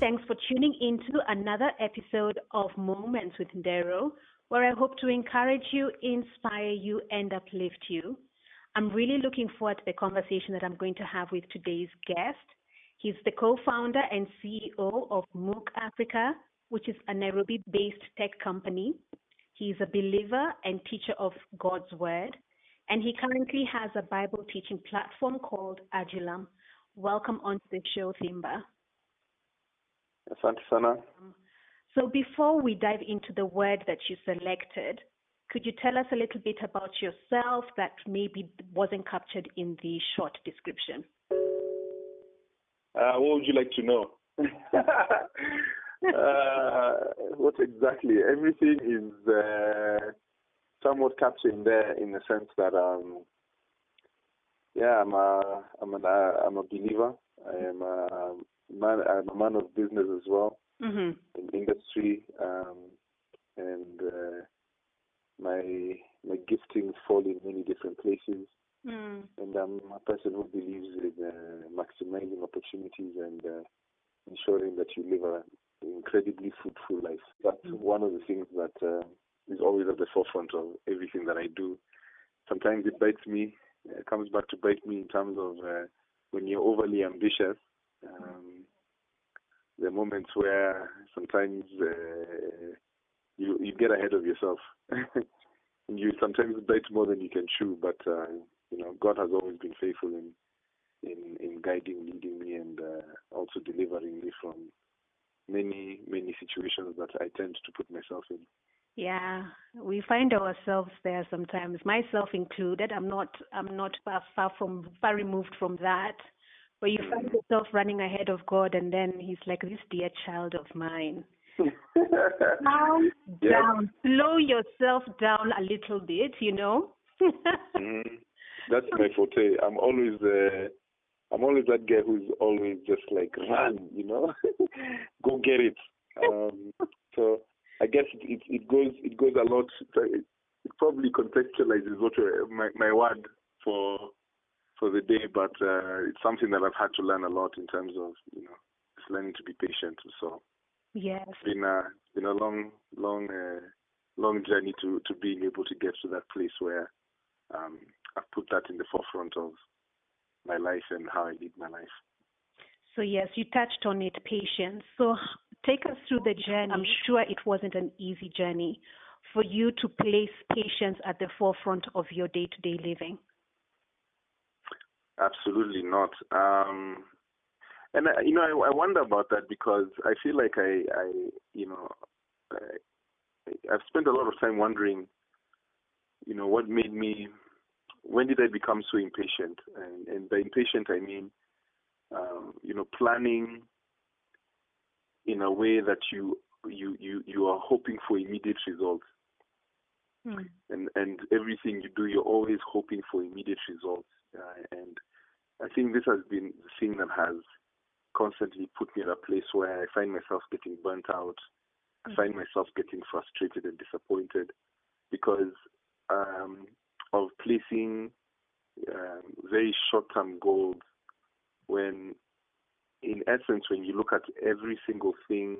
thanks for tuning in to another episode of Moments with Ndero, where I hope to encourage you, inspire you, and uplift you. I'm really looking forward to the conversation that I'm going to have with today's guest. He's the co-founder and CEO of MOOC Africa, which is a Nairobi-based tech company. He's a believer and teacher of God's Word, and he currently has a Bible teaching platform called Adulam. Welcome onto the show, Thimba. Asante sana. So before we dive into the word that you selected, could you tell us a little bit about yourself that maybe wasn't captured in the short description? Uh, what would you like to know? uh, what exactly? Everything is uh, somewhat captured in there in the sense that, um, yeah, I'm a, I'm, an, uh, I'm a believer. I am a man, I'm a man of business as well Mm-hmm. in industry, um, and uh, my my giftings fall in many different places. Mm. And I'm a person who believes in uh, maximizing opportunities and uh, ensuring that you live an incredibly fruitful life. That's Mm. one of the things that uh, is always at the forefront of everything that I do. Sometimes it bites me, it comes back to bite me in terms of uh, when you're overly ambitious. Um, the moments where sometimes uh, you you get ahead of yourself. and you sometimes bite more than you can chew, but uh, you know God has always been faithful in in, in guiding, leading me, and uh, also delivering me from many many situations that I tend to put myself in. Yeah, we find ourselves there sometimes, myself included. I'm not, I'm not far, far from, far removed from that. Where you find yourself running ahead of God, and then He's like, "This dear child of mine, calm Yeah. down, slow yourself down a little bit, you know." Mhm. That's my forte. I'm always uh, I'm always that guy who's always just like run, you know, go get it. Um, so I guess it, it it goes it goes a lot. It, it probably contextualizes what uh, my my word for for the day, but uh, it's something that I've had to learn a lot in terms of you know just learning to be patient. So yes. it's been a been a long long uh, long journey to to being able to get to that place where um, I've put that in the forefront of my life and how I lead my life. So yes, you touched on it, patience. So take us through the journey. I'm sure it wasn't an easy journey for you to place patience at the forefront of your day-to-day living. Absolutely not. Um, and I, you know, I, I wonder about that because I feel like I, I you know, I, I've spent a lot of time wondering, you know, what made me, when did I become so impatient? And, and by impatient, I mean, um, you know, planning in a way that you you you you are hoping for immediate results, Hmm. and and everything you do, you're always hoping for immediate results, uh, think this has been the thing that has constantly put me at a place where I find myself getting burnt out. I find myself getting frustrated and disappointed because um, of placing um, very short-term goals when, in essence, when you look at every single thing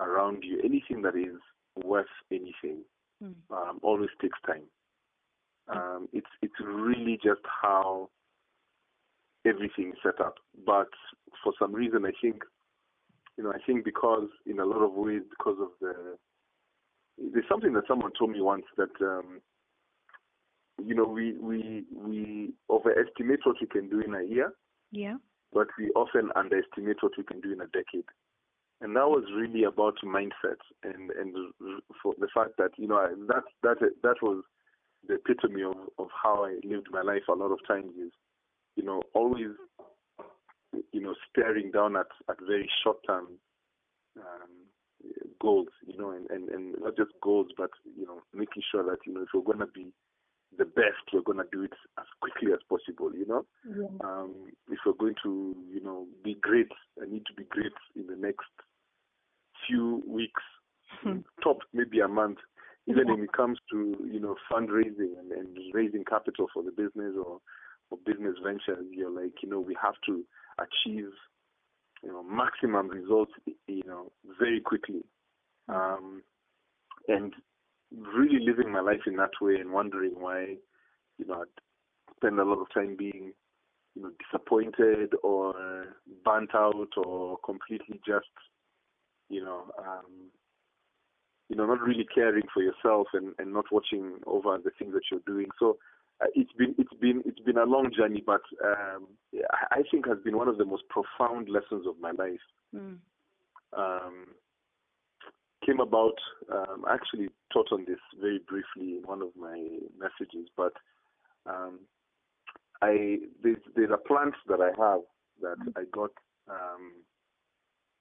around you, anything that is worth anything, Hmm. um, always takes time. Um, it's it's really just how everything set up. But for some reason, I think, you know, I think because in a lot of ways, because of the, there's something that someone told me once that, um, you know, we we we overestimate what we can do in a year, Yeah. but we often underestimate what we can do in a decade. And that was really about mindset and and for the fact that you know that that that was the epitome of of how I lived my life. A lot of times is you know always you know staring down at at very short term um, goals. You know, and, and and not just goals, but you know making sure that you know if we're going to be the best, we're going to do it as quickly as possible. You know Yeah. um, if we're going to, you know, be great, I need to be great in the next few weeks, Hmm. top maybe a month. Even when it comes to, you know, fundraising and, and raising capital for the business or, or business ventures, you're like, you know, we have to achieve you know, maximum results, you know, very quickly. Um, and really living my life in that way and wondering why, you know, I'd spend a lot of time being, you know, disappointed or burnt out or completely just, you know, um, you know, not really caring for yourself and, and not watching over the things that you're doing. So uh, it's been it's been it's been a long journey, but um, I think has been one of the most profound lessons of my life. Mm. Um, came about. Um, I actually taught on this very briefly in one of my messages, but um, I there's, there's a plant that I have that mm. I got um,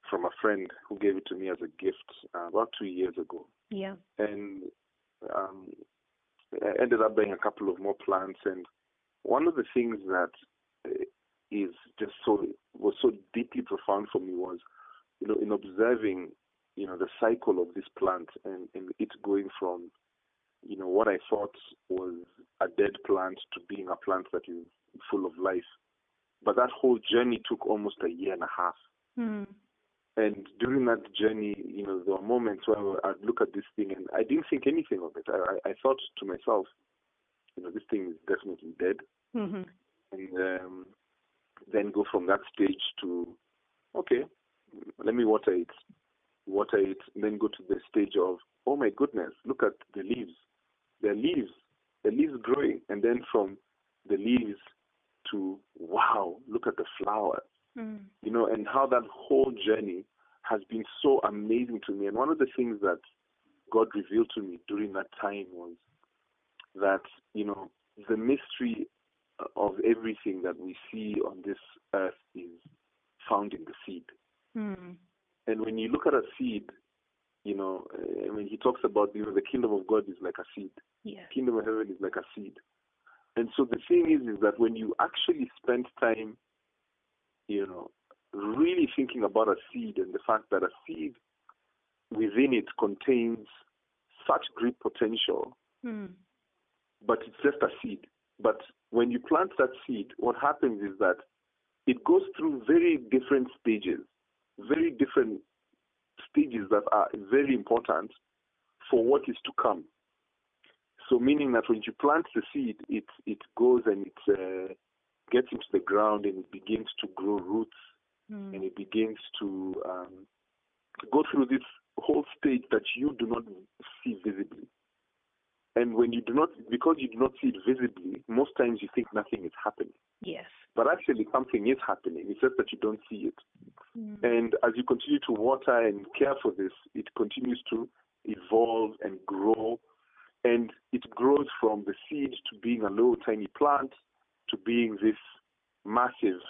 from a friend who gave it to me as a gift uh, about two years ago. Yeah. And um, ended up buying a couple of more plants, and one of the things that uh, just so was so deeply profound for me was, you know, in observing, you know, the cycle of this plant and, and it going from, you know, what I thought was a dead plant to being a plant that is full of life. But that whole journey took almost a year and a half. Mm. And during that journey, you know, there were moments where I'd look at this thing and I didn't think anything of it. I, I thought to myself, you know, this thing is definitely dead. Mm-hmm. And um, then go from that stage to, okay, let me water it. Water it, and then go to the stage of, oh my goodness, look at the leaves. Are leaves. The leaves growing. And then from the leaves to, wow, look at the flowers Mm. You know, and how that whole journey has been so amazing to me. And one of the things that God revealed to me during that time was that, you know, the mystery of everything that we see on this earth is found in the seed. Mm. And when you look at a seed, you know, I mean, he talks about, you know, the kingdom of God is like a seed. Yeah. Kingdom of heaven is like a seed. And so the thing is, is that when you actually spend time you know, really thinking about a seed and the fact that a seed within it contains such great potential, mm. but it's just a seed. But when you plant that seed, what happens is that it goes through very different stages, very different stages that are very important for what is to come. So, meaning that when you plant the seed, it it goes and it uh, gets into the ground and it begins to grow roots mm. and it begins to um, go through this whole stage that you do not see visibly. And when you do not, because you do not see it visibly, most times you think nothing is happening. Yes. But actually, something is happening. It's just that you don't see it. Mm. And as you continue to water and care for this, it continues to evolve and grow. And it grows from the seed to being a little tiny plant to being this massive.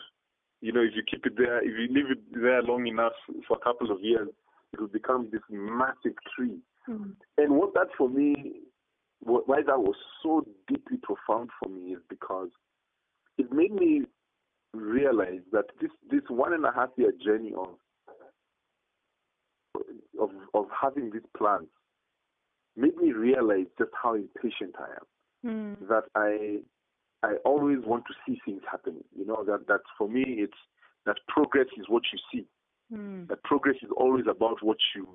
You know, if you keep it there, if you leave it there long enough for a couple of years, it will become this massive tree. Mm-hmm. And what that for me, why that was so deeply profound for me is because it made me realize that this this one and a half year journey of of of having these plans made me realize just how impatient I am. Mm. That I I always want to see things happening. You know that that for me it's that progress is what you see. Mm. That progress is always about what you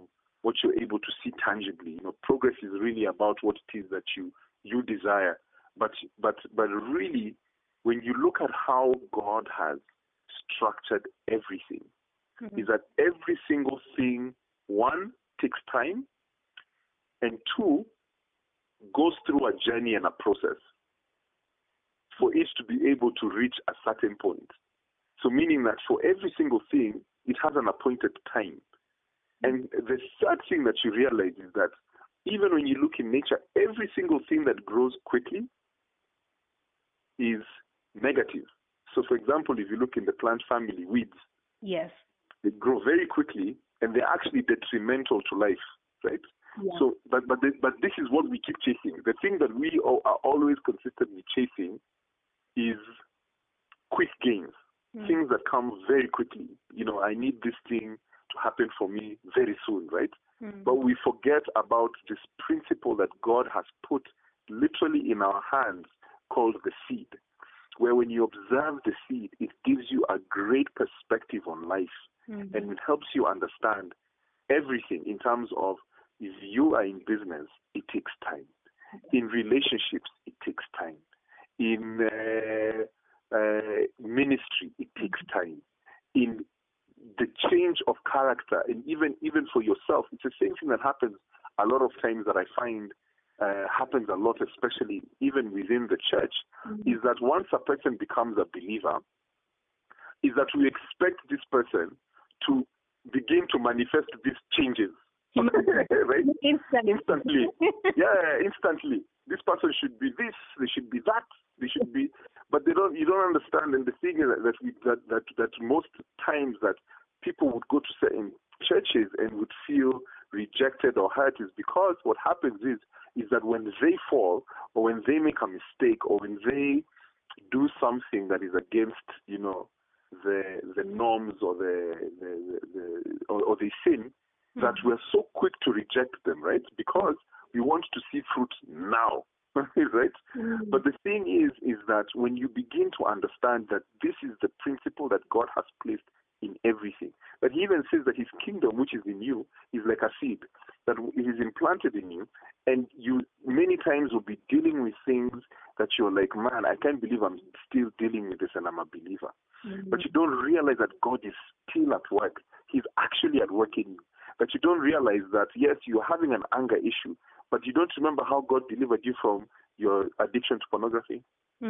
what you're able to see tangibly. You know, progress is really about what it is that you you desire. But but but really, when you look at how God has structured everything, mm-hmm. is that every single thing one takes time, and two goes through a journey and a process for it to be able to reach a certain point. So, meaning that for every single thing, it has an appointed time. And the third thing that you realize is that even when you look in nature, every single thing that grows quickly is negative. So, for example, if you look in the plant family, weeds, yes, they grow very quickly and they're actually detrimental to life, right? Yeah. So, but but but this is what we keep chasing. The thing that we are always consistently chasing is quick gains, mm. things that come very quickly. You know, I need this thing to happen for me very soon, right? Mm. But we forget about this principle that God has put literally in our hands called the seed. where when you observe the seed, it gives you a great perspective on life Mhm. and it helps you understand everything in terms of if you are in business, it takes time. In relationships, it takes time. In uh, uh, ministry, it takes time. In the change of character, and even even for yourself, it's the same thing that happens a lot of times that I find uh, happens a lot, especially even within the church, is that once a person becomes a believer, is that we expect this person to begin to manifest these changes. Right? Instantly. Instantly. yeah, instantly. This person should be this, they should be that, they should be but they don't you don't understand and the thing is that we that that, that most times that people would go to certain churches and would feel rejected or hurt is because what happens is is that when they fall or when they make a mistake or when they do something that is against, you know, the the norms or the the, the, the or, or they sin, that we're so quick to reject them, right? Because we want to see fruit now. right? Mhm. But the thing is, is that when you begin to understand that this is the principle that God has placed in everything, that He even says that His kingdom, which is in you, is like a seed that it is implanted in you, and you many times will be dealing with things that you're like, man, I can't believe I'm still dealing with this, and I'm a believer. Mhm. But you don't realize that God is still at work. He's actually at work in you. That you don't realize that, yes, you're having an anger issue, but you don't remember how God delivered you from your addiction to pornography.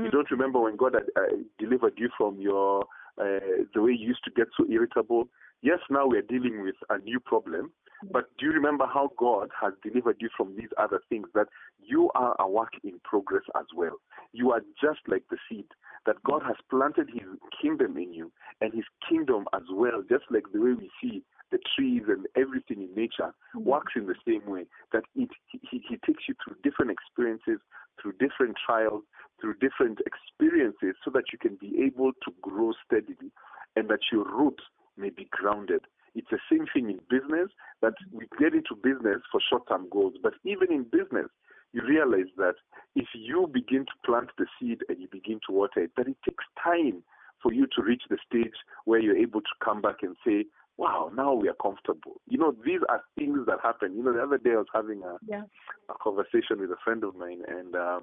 You don't remember when God had uh, delivered you from your uh, the way you used to get so irritable. Yes, now we're dealing with a new problem, but do you remember how God has delivered you from these other things? That you are a work in progress as well. You are just like the seed that God has planted His kingdom in you, and His kingdom as well, just like the way we see the trees and everything in nature mm. works in the same way. That it he, he takes you through different experiences, through different trials, through different experiences, so that you can be able to grow steadily, and that your roots may be grounded. It's the same thing in business that we get into business for short-term goals, but even in business, you realize that if you begin to plant the seed and you begin to water it, that it takes time for you to reach the stage where you're able to come back and say, wow, now we are comfortable. You know, these are things that happen. You know, the other day I was having a, Yeah. a conversation with a friend of mine, and um,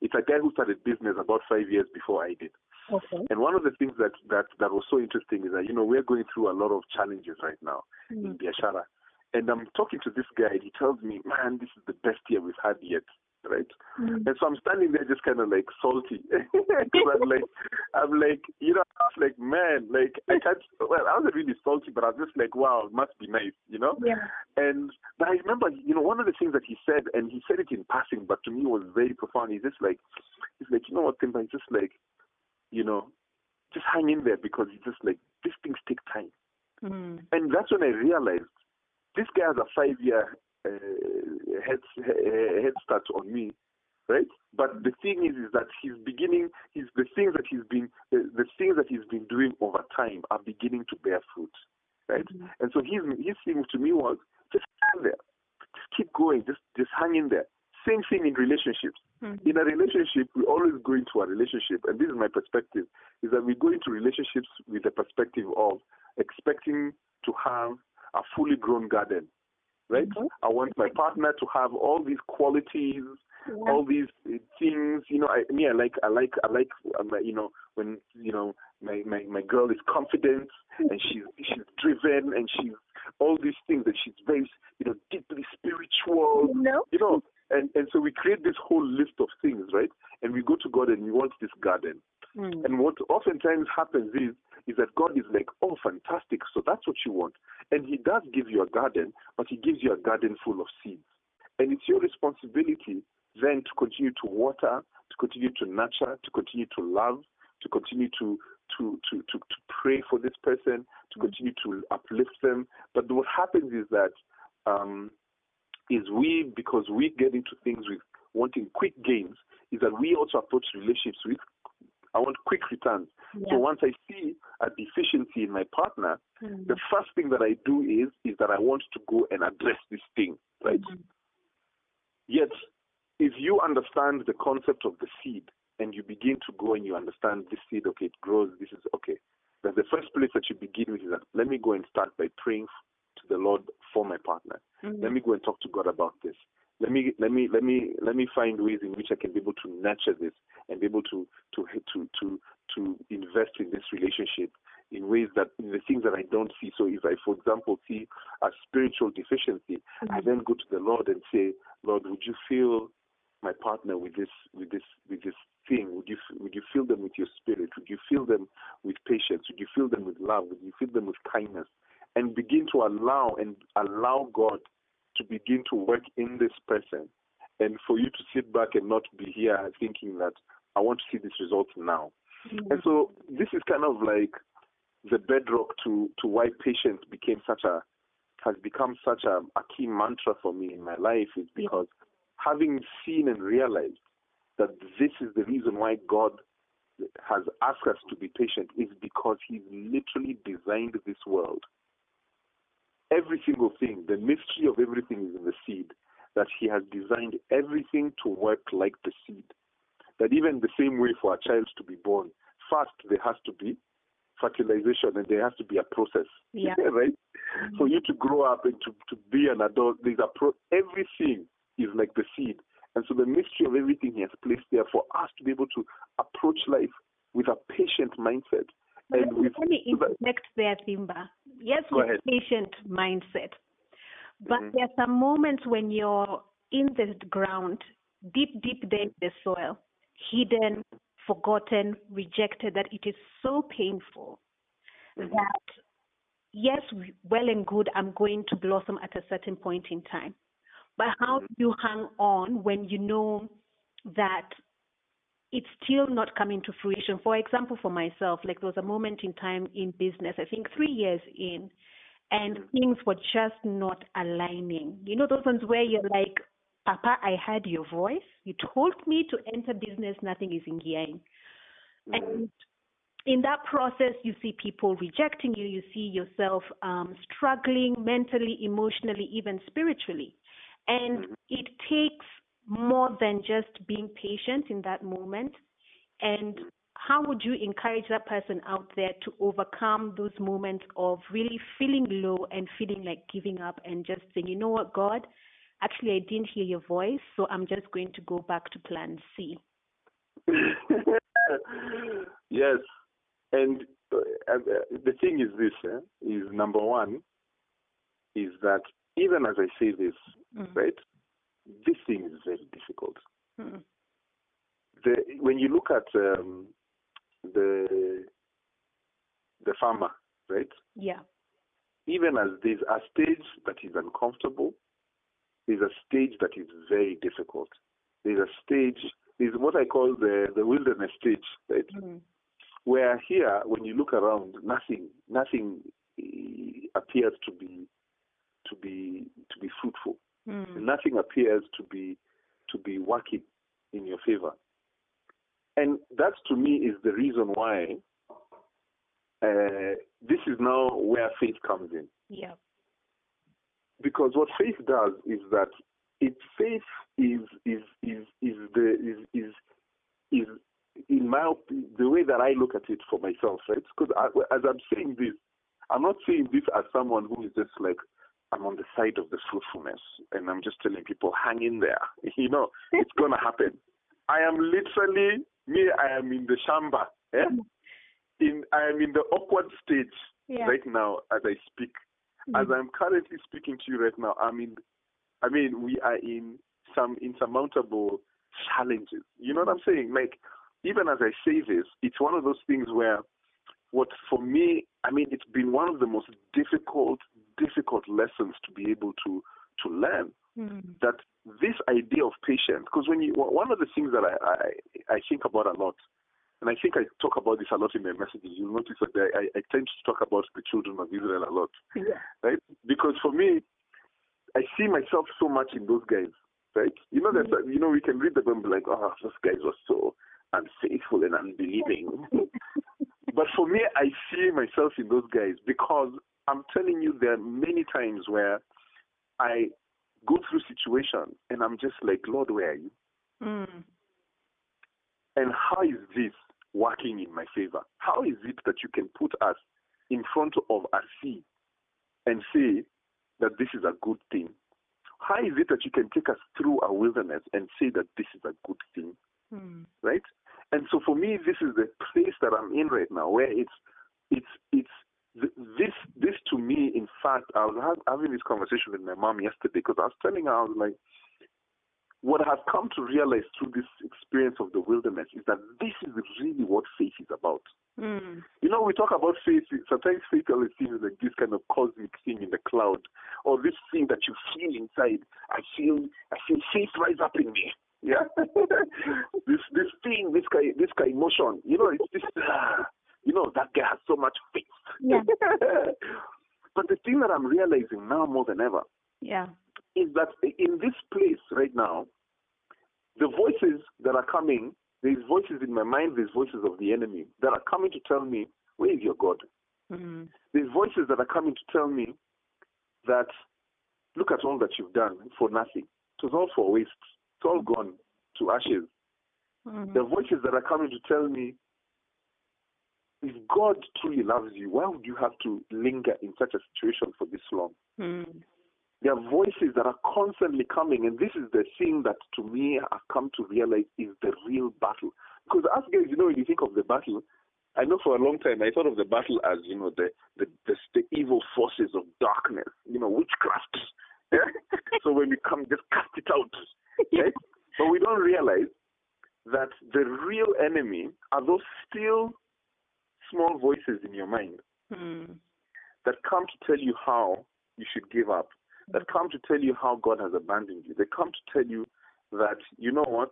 it's a guy who started business about five years before I did. Okay. And one of the things that, that, that was so interesting is that, you know, we're going through a lot of challenges right now in Biashara. And I'm talking to this guy, and he tells me, man, this is the best year we've had yet, right? Mhm. And so I'm standing there just kind of like salty. Because I'm like, I'm like, you know, was like, man, like, I can't, well, I wasn't really salty, but I was just like, wow, it must be nice, you know? Yeah. And but I remember, you know, one of the things that he said, and he said it in passing, but to me was very profound. He's just like, he's like, you know what, Timba? He's just like, you know, just hang in there because he's just like, these things take time. Mhm. And that's when I realized this guy has a five-year uh, head uh, head start on me, right? But the thing is, is that he's beginning. He's the things that he's been the, the things that he's been doing over time are beginning to bear fruit, right? And so his his thing to me was just hang there, just keep going, just just hang in there. Same thing in relationships. Mhm. In a relationship, we always go into a relationship, and this is my perspective, is that we go into relationships with the perspective of expecting to have a fully grown garden, right? Mhm. I want my partner to have all these qualities, Yeah. all these uh, things. You know, I me, I like, I like, I like, um, you know, when you know my my my girl is confident and she's she's driven and she's all these things and she's very, you know, deeply spiritual You know? you know, and, and so we create this whole list of things, right? And we go to God and we want this garden. Mhm. And what oftentimes happens is is that God is like, oh, fantastic, so that's what you want. And He does give you a garden, but He gives you a garden full of seeds. And it's your responsibility then to continue to water, to continue to nurture, to continue to love, to continue to to to to, to pray for this person, to continue to uplift them. But what happens is that um, is we because we get into things with wanting quick gains, is that we also approach relationships with I want quick returns. Yeah. So once I see a deficiency in my partner, Mhm. the first thing that I do is is that I want to go and address this thing, right? Mhm. Yet if you understand the concept of the seed and you begin to go and you understand this seed, okay, it grows, this is okay. Then the first place that you begin with is that let me go and start by praying to the Lord for my partner. Mhm. Let me go and talk to God about this. Let me let me let me let me find ways in which I can be able to nurture this and be able to to to to to invest in this relationship in ways that in the things that I don't see. So if I, for example, see a spiritual deficiency, I then go to the Lord and say, Lord, would you fill my partner with this with this with this thing? Would you would you fill them with your spirit? Would you fill them with patience? Would you fill them with love? Would you fill them with kindness? And begin to allow and allow God to begin to work in this person, and for you to sit back and not be here thinking that I want to see this result now. Mhm. And so this is kind of like the bedrock to to why patience became such a has become such a, a key mantra for me in my life is Yeah. Having seen and realized that this is the reason why God has asked us to be patient is because He's literally designed this world. Every single thing, the mystery of everything is in the seed. That He has designed everything to work like the seed. That even the same way for a child to be born, first there has to be fertilization and there has to be a process. Yeah. right? Mm-hmm. For you to grow up and to, to be an adult, there's a pro- everything is like the seed. And so the mystery of everything he has placed there for us to be able to approach life with a patient mindset. But And let me, with let me interject there, Thimba. Yes, with ahead. patient mindset. But Mhm. there are some moments when you're in the ground, deep, deep in the soil, hidden, forgotten, rejected, that it is so painful Mhm. that, yes, well and good, I'm going to blossom at a certain point in time. But how do you hang on when you know that it's still not coming to fruition. For example, for myself, like there was a moment in time in business, I think three years in, and mm-hmm. things were just not aligning. You know, those ones where you're like, Papa, I heard your voice. You told me to enter business, nothing is in gearing. And mm-hmm. in that process, you see people rejecting you, you see yourself um, struggling mentally, emotionally, even spiritually. And it takes more than just being patient in that moment. And how would you encourage that person out there to overcome those moments of really feeling low and feeling like giving up and just saying, you know what, God, actually, I didn't hear your voice, so I'm just going to go back to plan C. yes, and uh, uh, the thing is this: eh, is number one is that even as I say this, Mm. right, this thing is very difficult. Mm. The when you look at um, the the farmer, right, Yeah. even as there's a stage that is uncomfortable, there's a stage that is very difficult. There's a stage, there's what I call the, the wilderness stage, right? Mm. Where here, when you look around, nothing, nothing eh, appears to be, to be, to be fruitful. Mm. Nothing appears to be, to be working in your favor. And that to me is the reason why uh, this is now where faith comes in. Yeah. because what faith does is that it faith is is is is the is is is in my the way that I look at it for myself, right? Because as I'm saying this, I'm not saying this as someone who is just like I'm on the side of the fruitfulness, and I'm just telling people hang in there. You know, it's gonna happen. I am literally me. I am in the shamba. Eh? In I am in the awkward stage Yeah. right now as I speak as I'm currently speaking to you right now, I mean, I mean, we are in some insurmountable challenges. You know what I'm saying? Like, even as I say this, it's one of those things where, what for me, I mean, it's been one of the most difficult, difficult lessons to be able to to learn Mm. that this idea of patience. Because when you, one of the things that I, I I think about a lot, and I think I talk about this a lot in my messages. You'll notice that I, I tend to talk about the children of Israel a lot Yeah. right? Because for me, I see myself so much in those guys, right? You know that you know we can read the Bible like, oh, those guys were so unfaithful and unbelieving. but for me, I see myself in those guys because I'm telling you, there are many times where I go through situations and I'm just like, Lord, where are you? Mm. And how is this working in my favor? How is it that you can put us in front of a sea and say that this is a good thing? How is it that you can take us through a wilderness and say that this is a good thing? Mm. Right? And so for me, this is the place that I'm in right now, where it's it's it's th- this this to me. In fact, I was ha- having this conversation with my mom yesterday because I was telling her I was like, what I've come to realize through this experience of the wilderness is that this is really what faith is about. Mm. You know, we talk about faith. Sometimes faith always seems like this kind of cosmic thing in the cloud, or this thing that you feel inside. I feel, I feel faith rise up in me. Yeah, this this thing, this guy, this guy emotion. You know, it's this. Uh, you know, that guy has so much faith. Yeah. but the thing that I'm realizing now more than ever Yeah. is that in this place right now, the voices that are coming, there's voices in my mind, there's voices of the enemy that are coming to tell me, where is your God? Mm. There's voices that are coming to tell me that, look at all that you've done for nothing. It was all for waste. It's all gone to ashes. Mm. The voices that are coming to tell me, if God truly loves you, why would you have to linger in such a situation for this long? Mm. There are voices that are constantly coming, and this is the thing that to me I've come to realize is the real battle. Because as guys, you know, when you think of the battle, I know for a long time I thought of the battle as, you know, the the, the, the evil forces of darkness, you know, witchcraft. Yeah? so when we come, just cast it out. Right? But we don't realize that the real enemy are those still small voices in your mind Mm. that come to tell you how you should give up, that come to tell you how God has abandoned you. They come to tell you that you know what,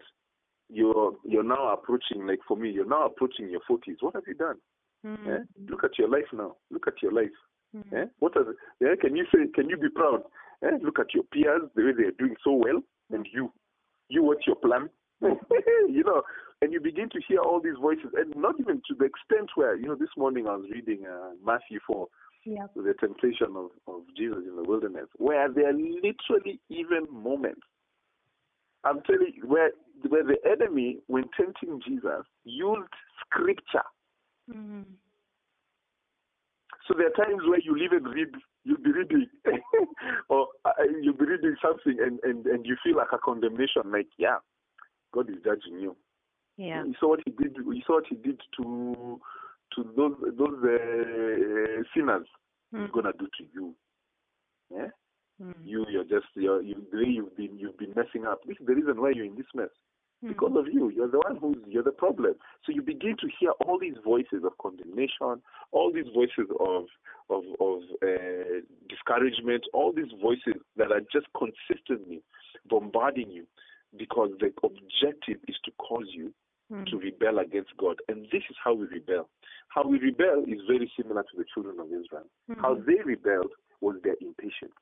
you're you're now approaching like for me, you're now approaching your forties. What have you done? Mm. Eh? Look at your life now. Look at your life. Mm. Eh? What are the, yeah, can you say can you be proud? Eh? Look at your peers, the way they're doing so well, and you. You what's your plan? you know, and you begin to hear all these voices, and not even to the extent where, you know, this morning I was reading uh, Matthew 4, Yeah. the temptation of, of Jesus in the wilderness, where there are literally even moments. I'm telling you, where where the enemy, when tempting Jesus, used scripture. Mm. So there are times where you live and read, you'll be reading, or uh, you'll be reading something, and, and and you feel like a condemnation, like yeah, God is judging you. Yeah. You saw what he did. You saw what he did to to those those uh, sinners. Mm. He's gonna do to you. Yeah. Mm. You, you're just, you're, you, you've been, you've been messing up. This is the reason why you're in this mess. Mm. Because of you. You're the one who's, you're the problem. So you begin to hear all these voices of condemnation, all these voices of, of, of uh, discouragement, all these voices that are just consistently bombarding you because the objective is to cause you Mm. to rebel against God. And this is how we rebel. How we rebel is very similar to the children of Israel. How Mhm. they rebelled was their impatience.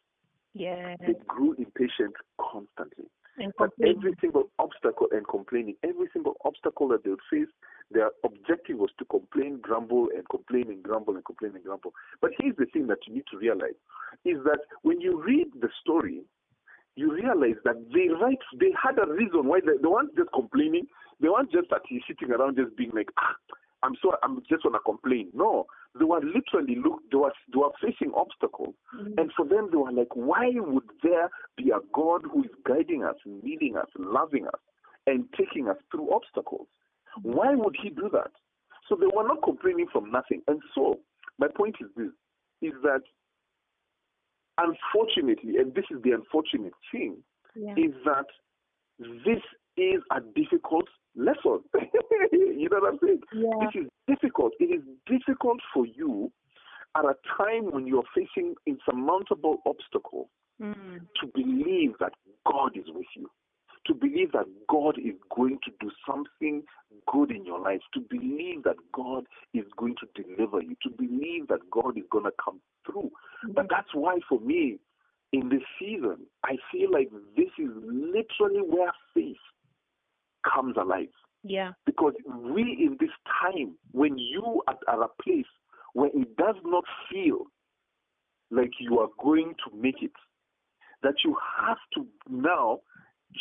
Yeah. They grew impatient constantly. And every single obstacle and complaining, every single obstacle that they would face, their objective was to complain, grumble, and complain and grumble and complain and grumble. But here's the thing that you need to realize is that when you read the story, you realize that they right they had a reason why they, they weren't just complaining, they weren't just that he's sitting around just being like, ah, I'm so I'm just gonna complain. No. They were literally look they were they were facing obstacles Mm. and for them, they were like, why would there be a God who is guiding us, leading us, loving us, and taking us through obstacles? Why would he do that? So they were not complaining from nothing. And so, my point is this, is that unfortunately, and this is the unfortunate thing, Yeah. is that this is a difficult lesson. you know what I'm saying? Yeah. It is difficult. It is difficult for you at a time when you're facing insurmountable obstacles Mm. to believe that God is with you, to believe that God is going to do something good in your life, to believe that God is going to deliver you, to believe that God is going to come through. But that's why, for me, in this season, I feel like this is literally where faith comes alive. Yeah. Because we, in this time, when you are at a place where it does not feel like you are going to make it, that you have to now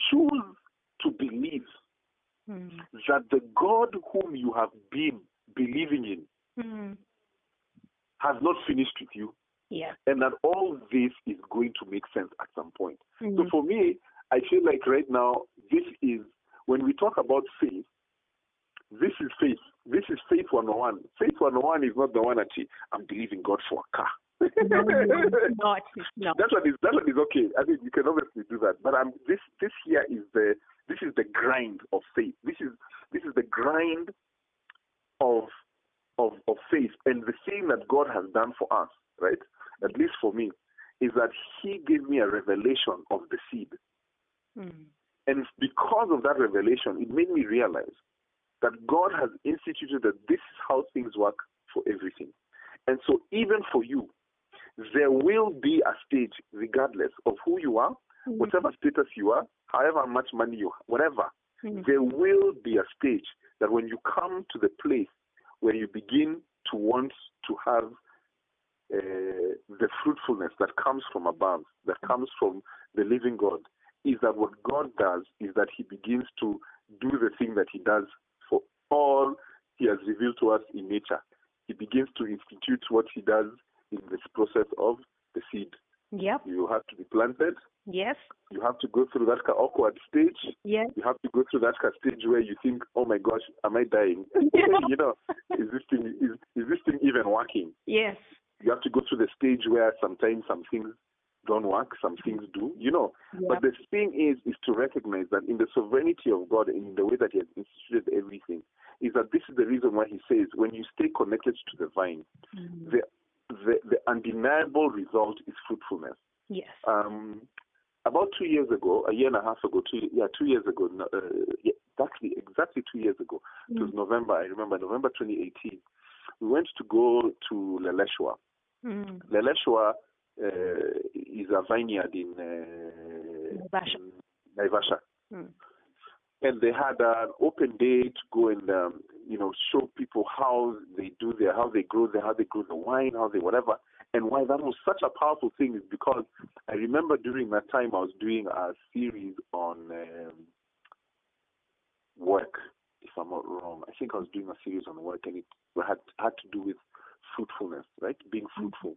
choose to believe Mm. that the God whom you have been believing in Mm. has not finished with you, Yeah. and that all this is going to make sense at some point. So Mm. for me, I feel like right now, this is when we talk about faith, this is faith. This is faith 101. Faith 101 is not the one that I'm believing God for a car. No, it's not. It's not. That one is that one is okay. I mean, you can obviously do that. But um, this this here is the this is the grind of faith. This is this is the grind of of of faith, and the thing that God has done for us, right? At least for me, is that He gave me a revelation of the seed, Mm. And because of that revelation, it made me realize that God has instituted that this is how things work for everything, and so even for you, there will be a stage, regardless of who you are, Mm. whatever status you are, however much money you have, whatever, Mm. there will be a stage that when you come to the place where you begin to want to have uh, the fruitfulness that comes from above, that comes from the living God, is that what God does is that He begins to do the thing that He does for all He has revealed to us in nature. He begins to institute what He does in this process of the seed. Yep. You have to be planted. Yes. You have to go through that awkward stage. Yes. You have to go through that stage where you think, "Oh my gosh, am I dying?" you know, is this thing is, is this thing even working? Yes. You have to go through the stage where sometimes some things don't work, some things do. You know, but the thing is, is to recognize that in the sovereignty of God in the way that He has instituted everything, is that this is the reason why He says, when you stay connected to the vine, Mm. the the, the undeniable result is fruitfulness. Yes. Um, about two years ago, a year and a half ago, two yeah, two years ago, uh, yeah, exactly exactly two years ago. It was Mm. November. I remember November 2018. We went to go to Leleshwa. Mm. Leleshwa is a vineyard in uh, Naivasha. in Naivasha. Mm. and they had an open day to go and um, you know show people how they do their how they grow their how they grow the wine, how they whatever. And why that was such a powerful thing is because I remember during that time I was doing a series on um, work. If I'm not wrong, I think I was doing a series on work, and it had had to do with fruitfulness, right? Being fruitful.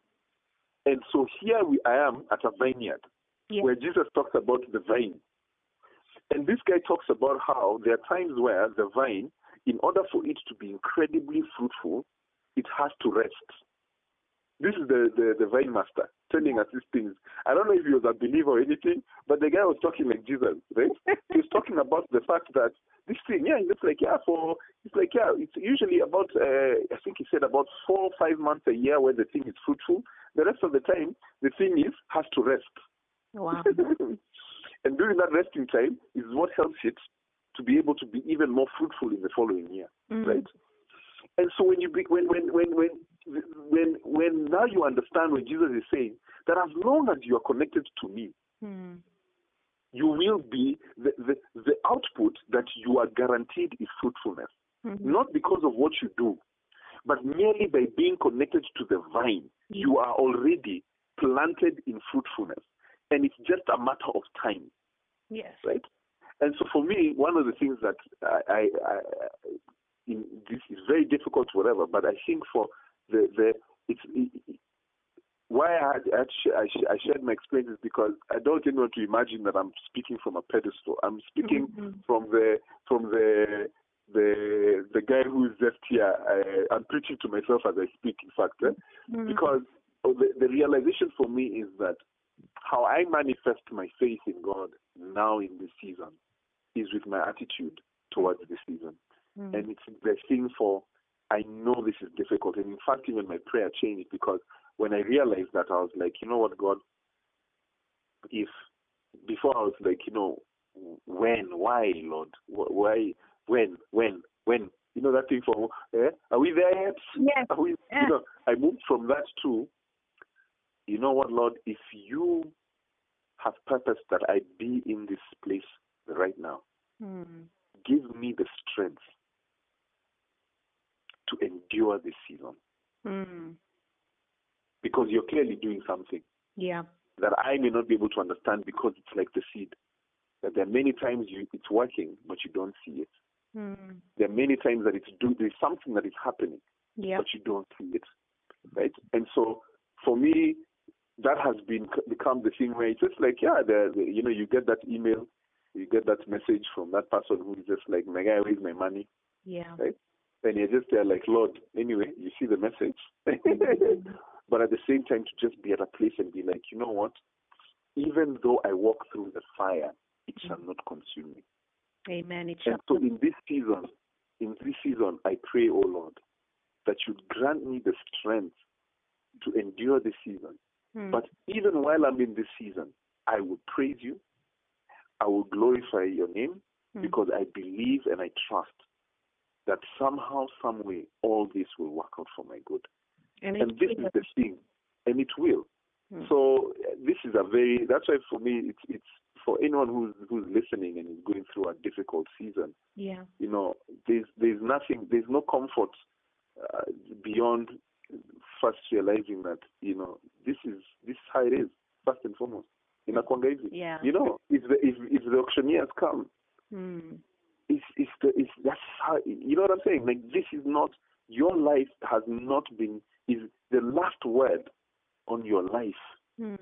And so here we I am at a vineyard where Jesus talks about the vine. And this guy talks about how there are times where the vine, in order for it to be incredibly fruitful, it has to rest. This is the, the, the vine master telling us these things. I don't know if he was a believer or anything, but the guy was talking like Jesus, right? he was talking about the fact that this thing, yeah, it's like, yeah, for, it's like, yeah, it's usually about, uh, I think he said about four or five months a year where the thing is fruitful. The rest of the time, the thing is, has to rest. Wow. and during that resting time is what helps it to be able to be even more fruitful in the following year, Mm. right? And so when you be, when when when when when when now you understand what Jesus is saying that as long as you are connected to me, Mm. You will be the the, the output that you are guaranteed is fruitfulness, Mhm. not because of what you do, but merely by being connected to the vine. You are already planted in fruitfulness, and it's just a matter of time. Yes. right? And so for me, one of the things that I, I, I in, this is very difficult, whatever. But I think for the the it's it, why I had, I, sh- I, sh- I shared my experiences because I don't even want to imagine that I'm speaking from a pedestal. I'm speaking Mhm. from the from the the the guy who is just here. I, I'm preaching to myself as I speak. In fact, eh? Mm. because the, the realization for me is that how I manifest my faith in God now in this season is with my attitude towards the season. Mm. And it's the thing for, I know this is difficult. And in fact, even my prayer changed because when I realized that, I was like, you know what, God, if before I was like, you know, when, why, Lord, why, when, when, when, you know that thing for, eh? are we there yet? Yes. Are we, you know, I moved from that to, you know what, Lord, if you have purpose that I be in this place right now, Mm. give me the strength to endure this season Mm. Because you're clearly doing something Yeah. that I may not be able to understand because it's like the seed. that there are many times you it's working but you don't see it. Mm. There are many times that it's do there's something that is happening Yeah. but you don't see it, right? And so for me, that has been become the thing where it's just like yeah, the, the you know you get that email, you get that message from that person who is just like my guy, where's my money? Yeah. Right? And you're just there like Lord. Anyway, you see the message, but at the same time to just be at a place and be like, you know what? Even though I walk through the fire, it shall not consume me. Amen. It And so in this season, in this season, I pray, oh Lord, that you grant me the strength to endure this season. Mm. But even while I'm in this season, I will praise you. I will glorify your name Mm. because I believe and I trust that somehow, some way, all this will work out for my good. And, And this is the thing, and it will. Mm. So uh, this is a very. That's why for me, it's it's for anyone who's who's listening and is going through a difficult season. yeah. You know, there's there's nothing, there's no comfort uh, beyond first realizing that you know this is this is how it is. First and foremost, inakwanga hivi. Yeah. You know, if the if if the auctioneers come, Mm. it's it's the it's that's how you know what I'm saying. Like this is not your life has not been is the last word on your life Mm.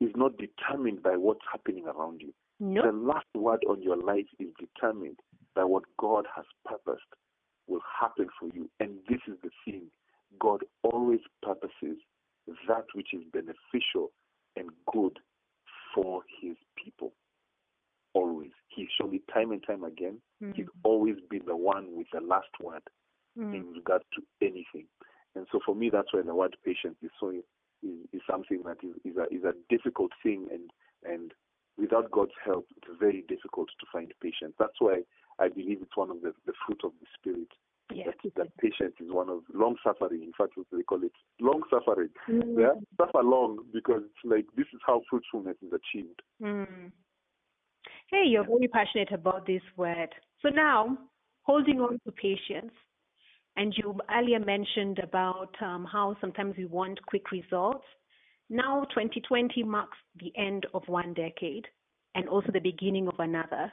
is not determined by what's happening around you. No. The last word on your life is determined by what God has purposed will happen for you. And this is the thing God always purposes that which is beneficial and good for his people. Always. He's shown it time and time again. Mm. He's always been the one with the last word Mm. in regard to anything. And so for me, that's why the word patience is so is, is something that is, is a is a difficult thing, and and without God's help, it's very difficult to find patience. That's why I believe it's one of the, the fruit of the spirit. Yes. That, that patience is one of long suffering. In fact, they call it long suffering. Mm. Yeah, suffer long because it's like this is how fruitfulness is achieved. Mm. Hey, you're very passionate about this word. So now, holding on to patience, and you earlier mentioned about um, how sometimes we want quick results. Now, 2020 marks the end of one decade and also the beginning of another.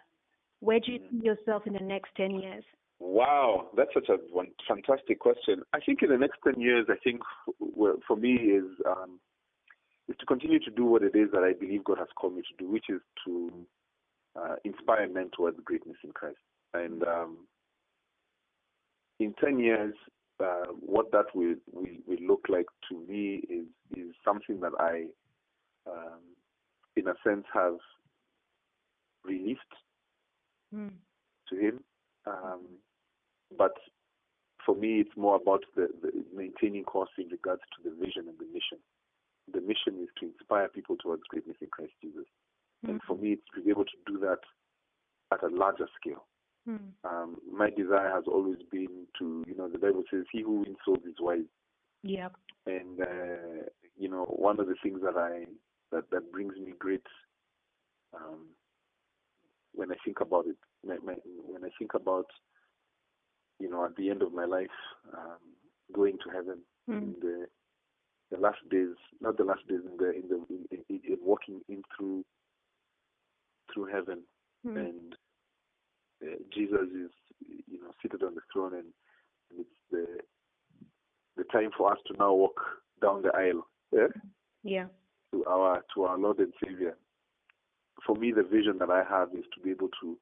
Where do you see yourself in the next 10 years? Wow, that's such a fantastic question. I think in the next ten years, I think for me is um, is to continue to do what it is that I believe God has called me to do, which is to uh, inspire men towards greatness in Christ. And um, in ten years, uh, what that will, will will look like to me is is something that I, um, in a sense, have released Mm. to him. Um, but for me, it's more about the, the maintaining course in regards to the vision and the mission. The mission is to inspire people towards greatness in Christ Jesus. And for me, it's to be able to do that at a larger scale. Mm. Um, my desire has always been to, you know, the Bible says, "He who wins souls is wise." Yeah. And uh, you know, one of the things that I that that brings me great um, when I think about it, my, my, when I think about you know at the end of my life um, going to heaven Mm. in the the last days, not the last days in the in the in, in, in walking in through through heaven, Mm. and uh, Jesus is you know seated on the throne, and, and it's the the time for us to now walk down the aisle. Yeah Yeah. to our to our Lord and Savior. For me, the vision that I have is to be able to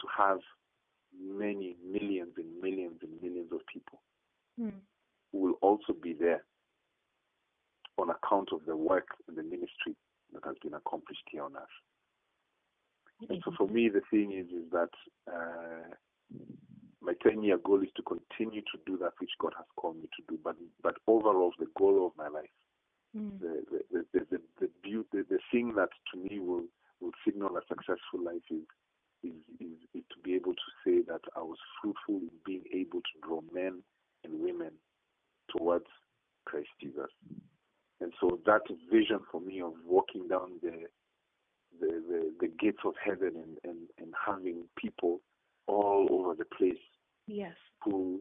to have many millions and millions and millions of people Mm. who will also be there on account of the work and the ministry that has been accomplished here on earth. And so for me, the thing is, is that uh, my 10-year goal is to continue to do that which God has called me to do. But but overall, the goal of my life Mm. the the the the, the, beauty, the, the thing that to me will will signal a successful life is, is is is to be able to say that I was fruitful in being able to draw men and women towards Christ Jesus. And so that vision for me of walking down the the, the, the gates of heaven and, and, and having people all over the place Yes. who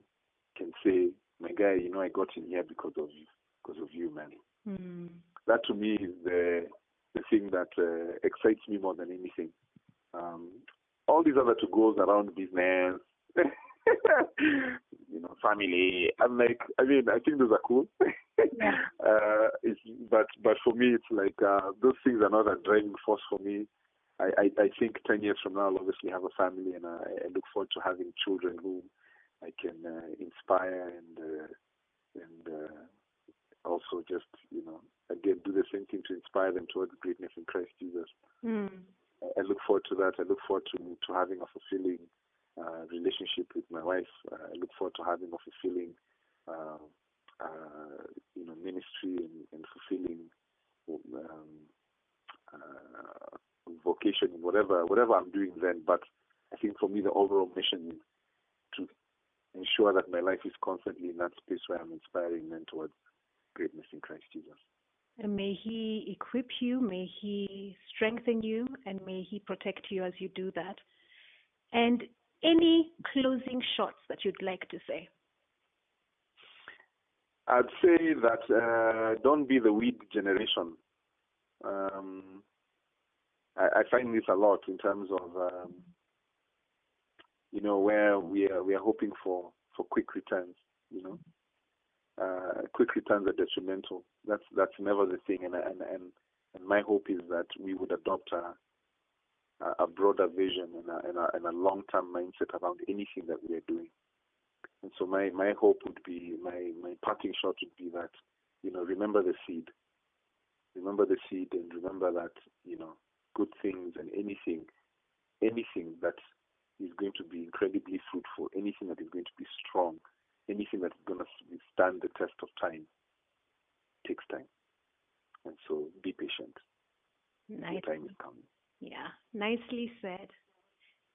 can say, My guy, you know I got in here because of you because of you, man Mm. that to me is the the thing that uh, excites me more than anything. all these other to goes around business, you know, family. I'm like, I mean, I think those are cool. Yeah. uh, it's, but but for me, it's like uh, those things are not a driving force for me. I, I, I think 10 years from now, I'll obviously have a family, and I, I look forward to having children who I can uh, inspire and uh, and uh, also just you know again do the same thing to inspire them towards greatness in Christ Jesus. Mm. I look forward to that. I look forward to to having a fulfilling uh, relationship with my wife. Uh, I look forward to having a fulfilling, uh, you know, ministry and, and fulfilling um, vocation, whatever whatever I'm doing then. But I think for me, the overall mission is to ensure that my life is constantly in that space where I'm inspiring men towards greatness in Christ Jesus. And may He equip you, may He strengthen you, and may He protect you as you do that. And any closing shots that you'd like to say? I'd say that uh, don't be the weed generation. Um, I, I, find this a lot in terms of um, you know where we are we are hoping for for quick returns. You know, uh, quick returns are detrimental. That's that's never the thing, and and and, and my hope is that we would adopt a a broader vision and a, and a, and a long-term mindset around anything that we are doing. And so my, my hope would be, my, my parting shot would be that, you know, remember the seed. Remember the seed and remember that, you know, good things and anything, anything that is going to be incredibly fruitful, anything that is going to be strong, anything that is going to withstand the test of time takes time. And so be patient. Nice. The time is coming. Yeah, nicely said.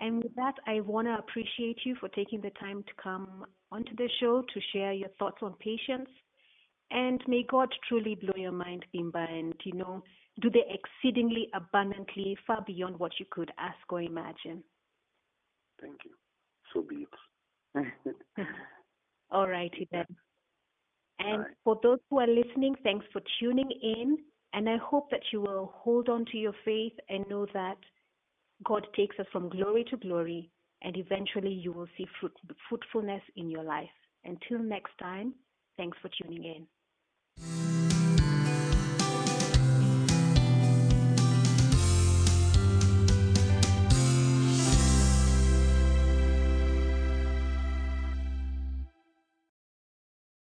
And with that, I want to appreciate you for taking the time to come onto the show to share your thoughts on patience. And may God truly blow your mind, Bimba, and you know, do the exceedingly abundantly far beyond what you could ask or imagine. Thank you. So be it. All righty then. And Bye. for those who are listening, thanks for tuning in. And I hope that you will hold on to your faith and know that God takes us from glory to glory, and eventually you will see fruit, fruitfulness in your life. Until next time, thanks for tuning in.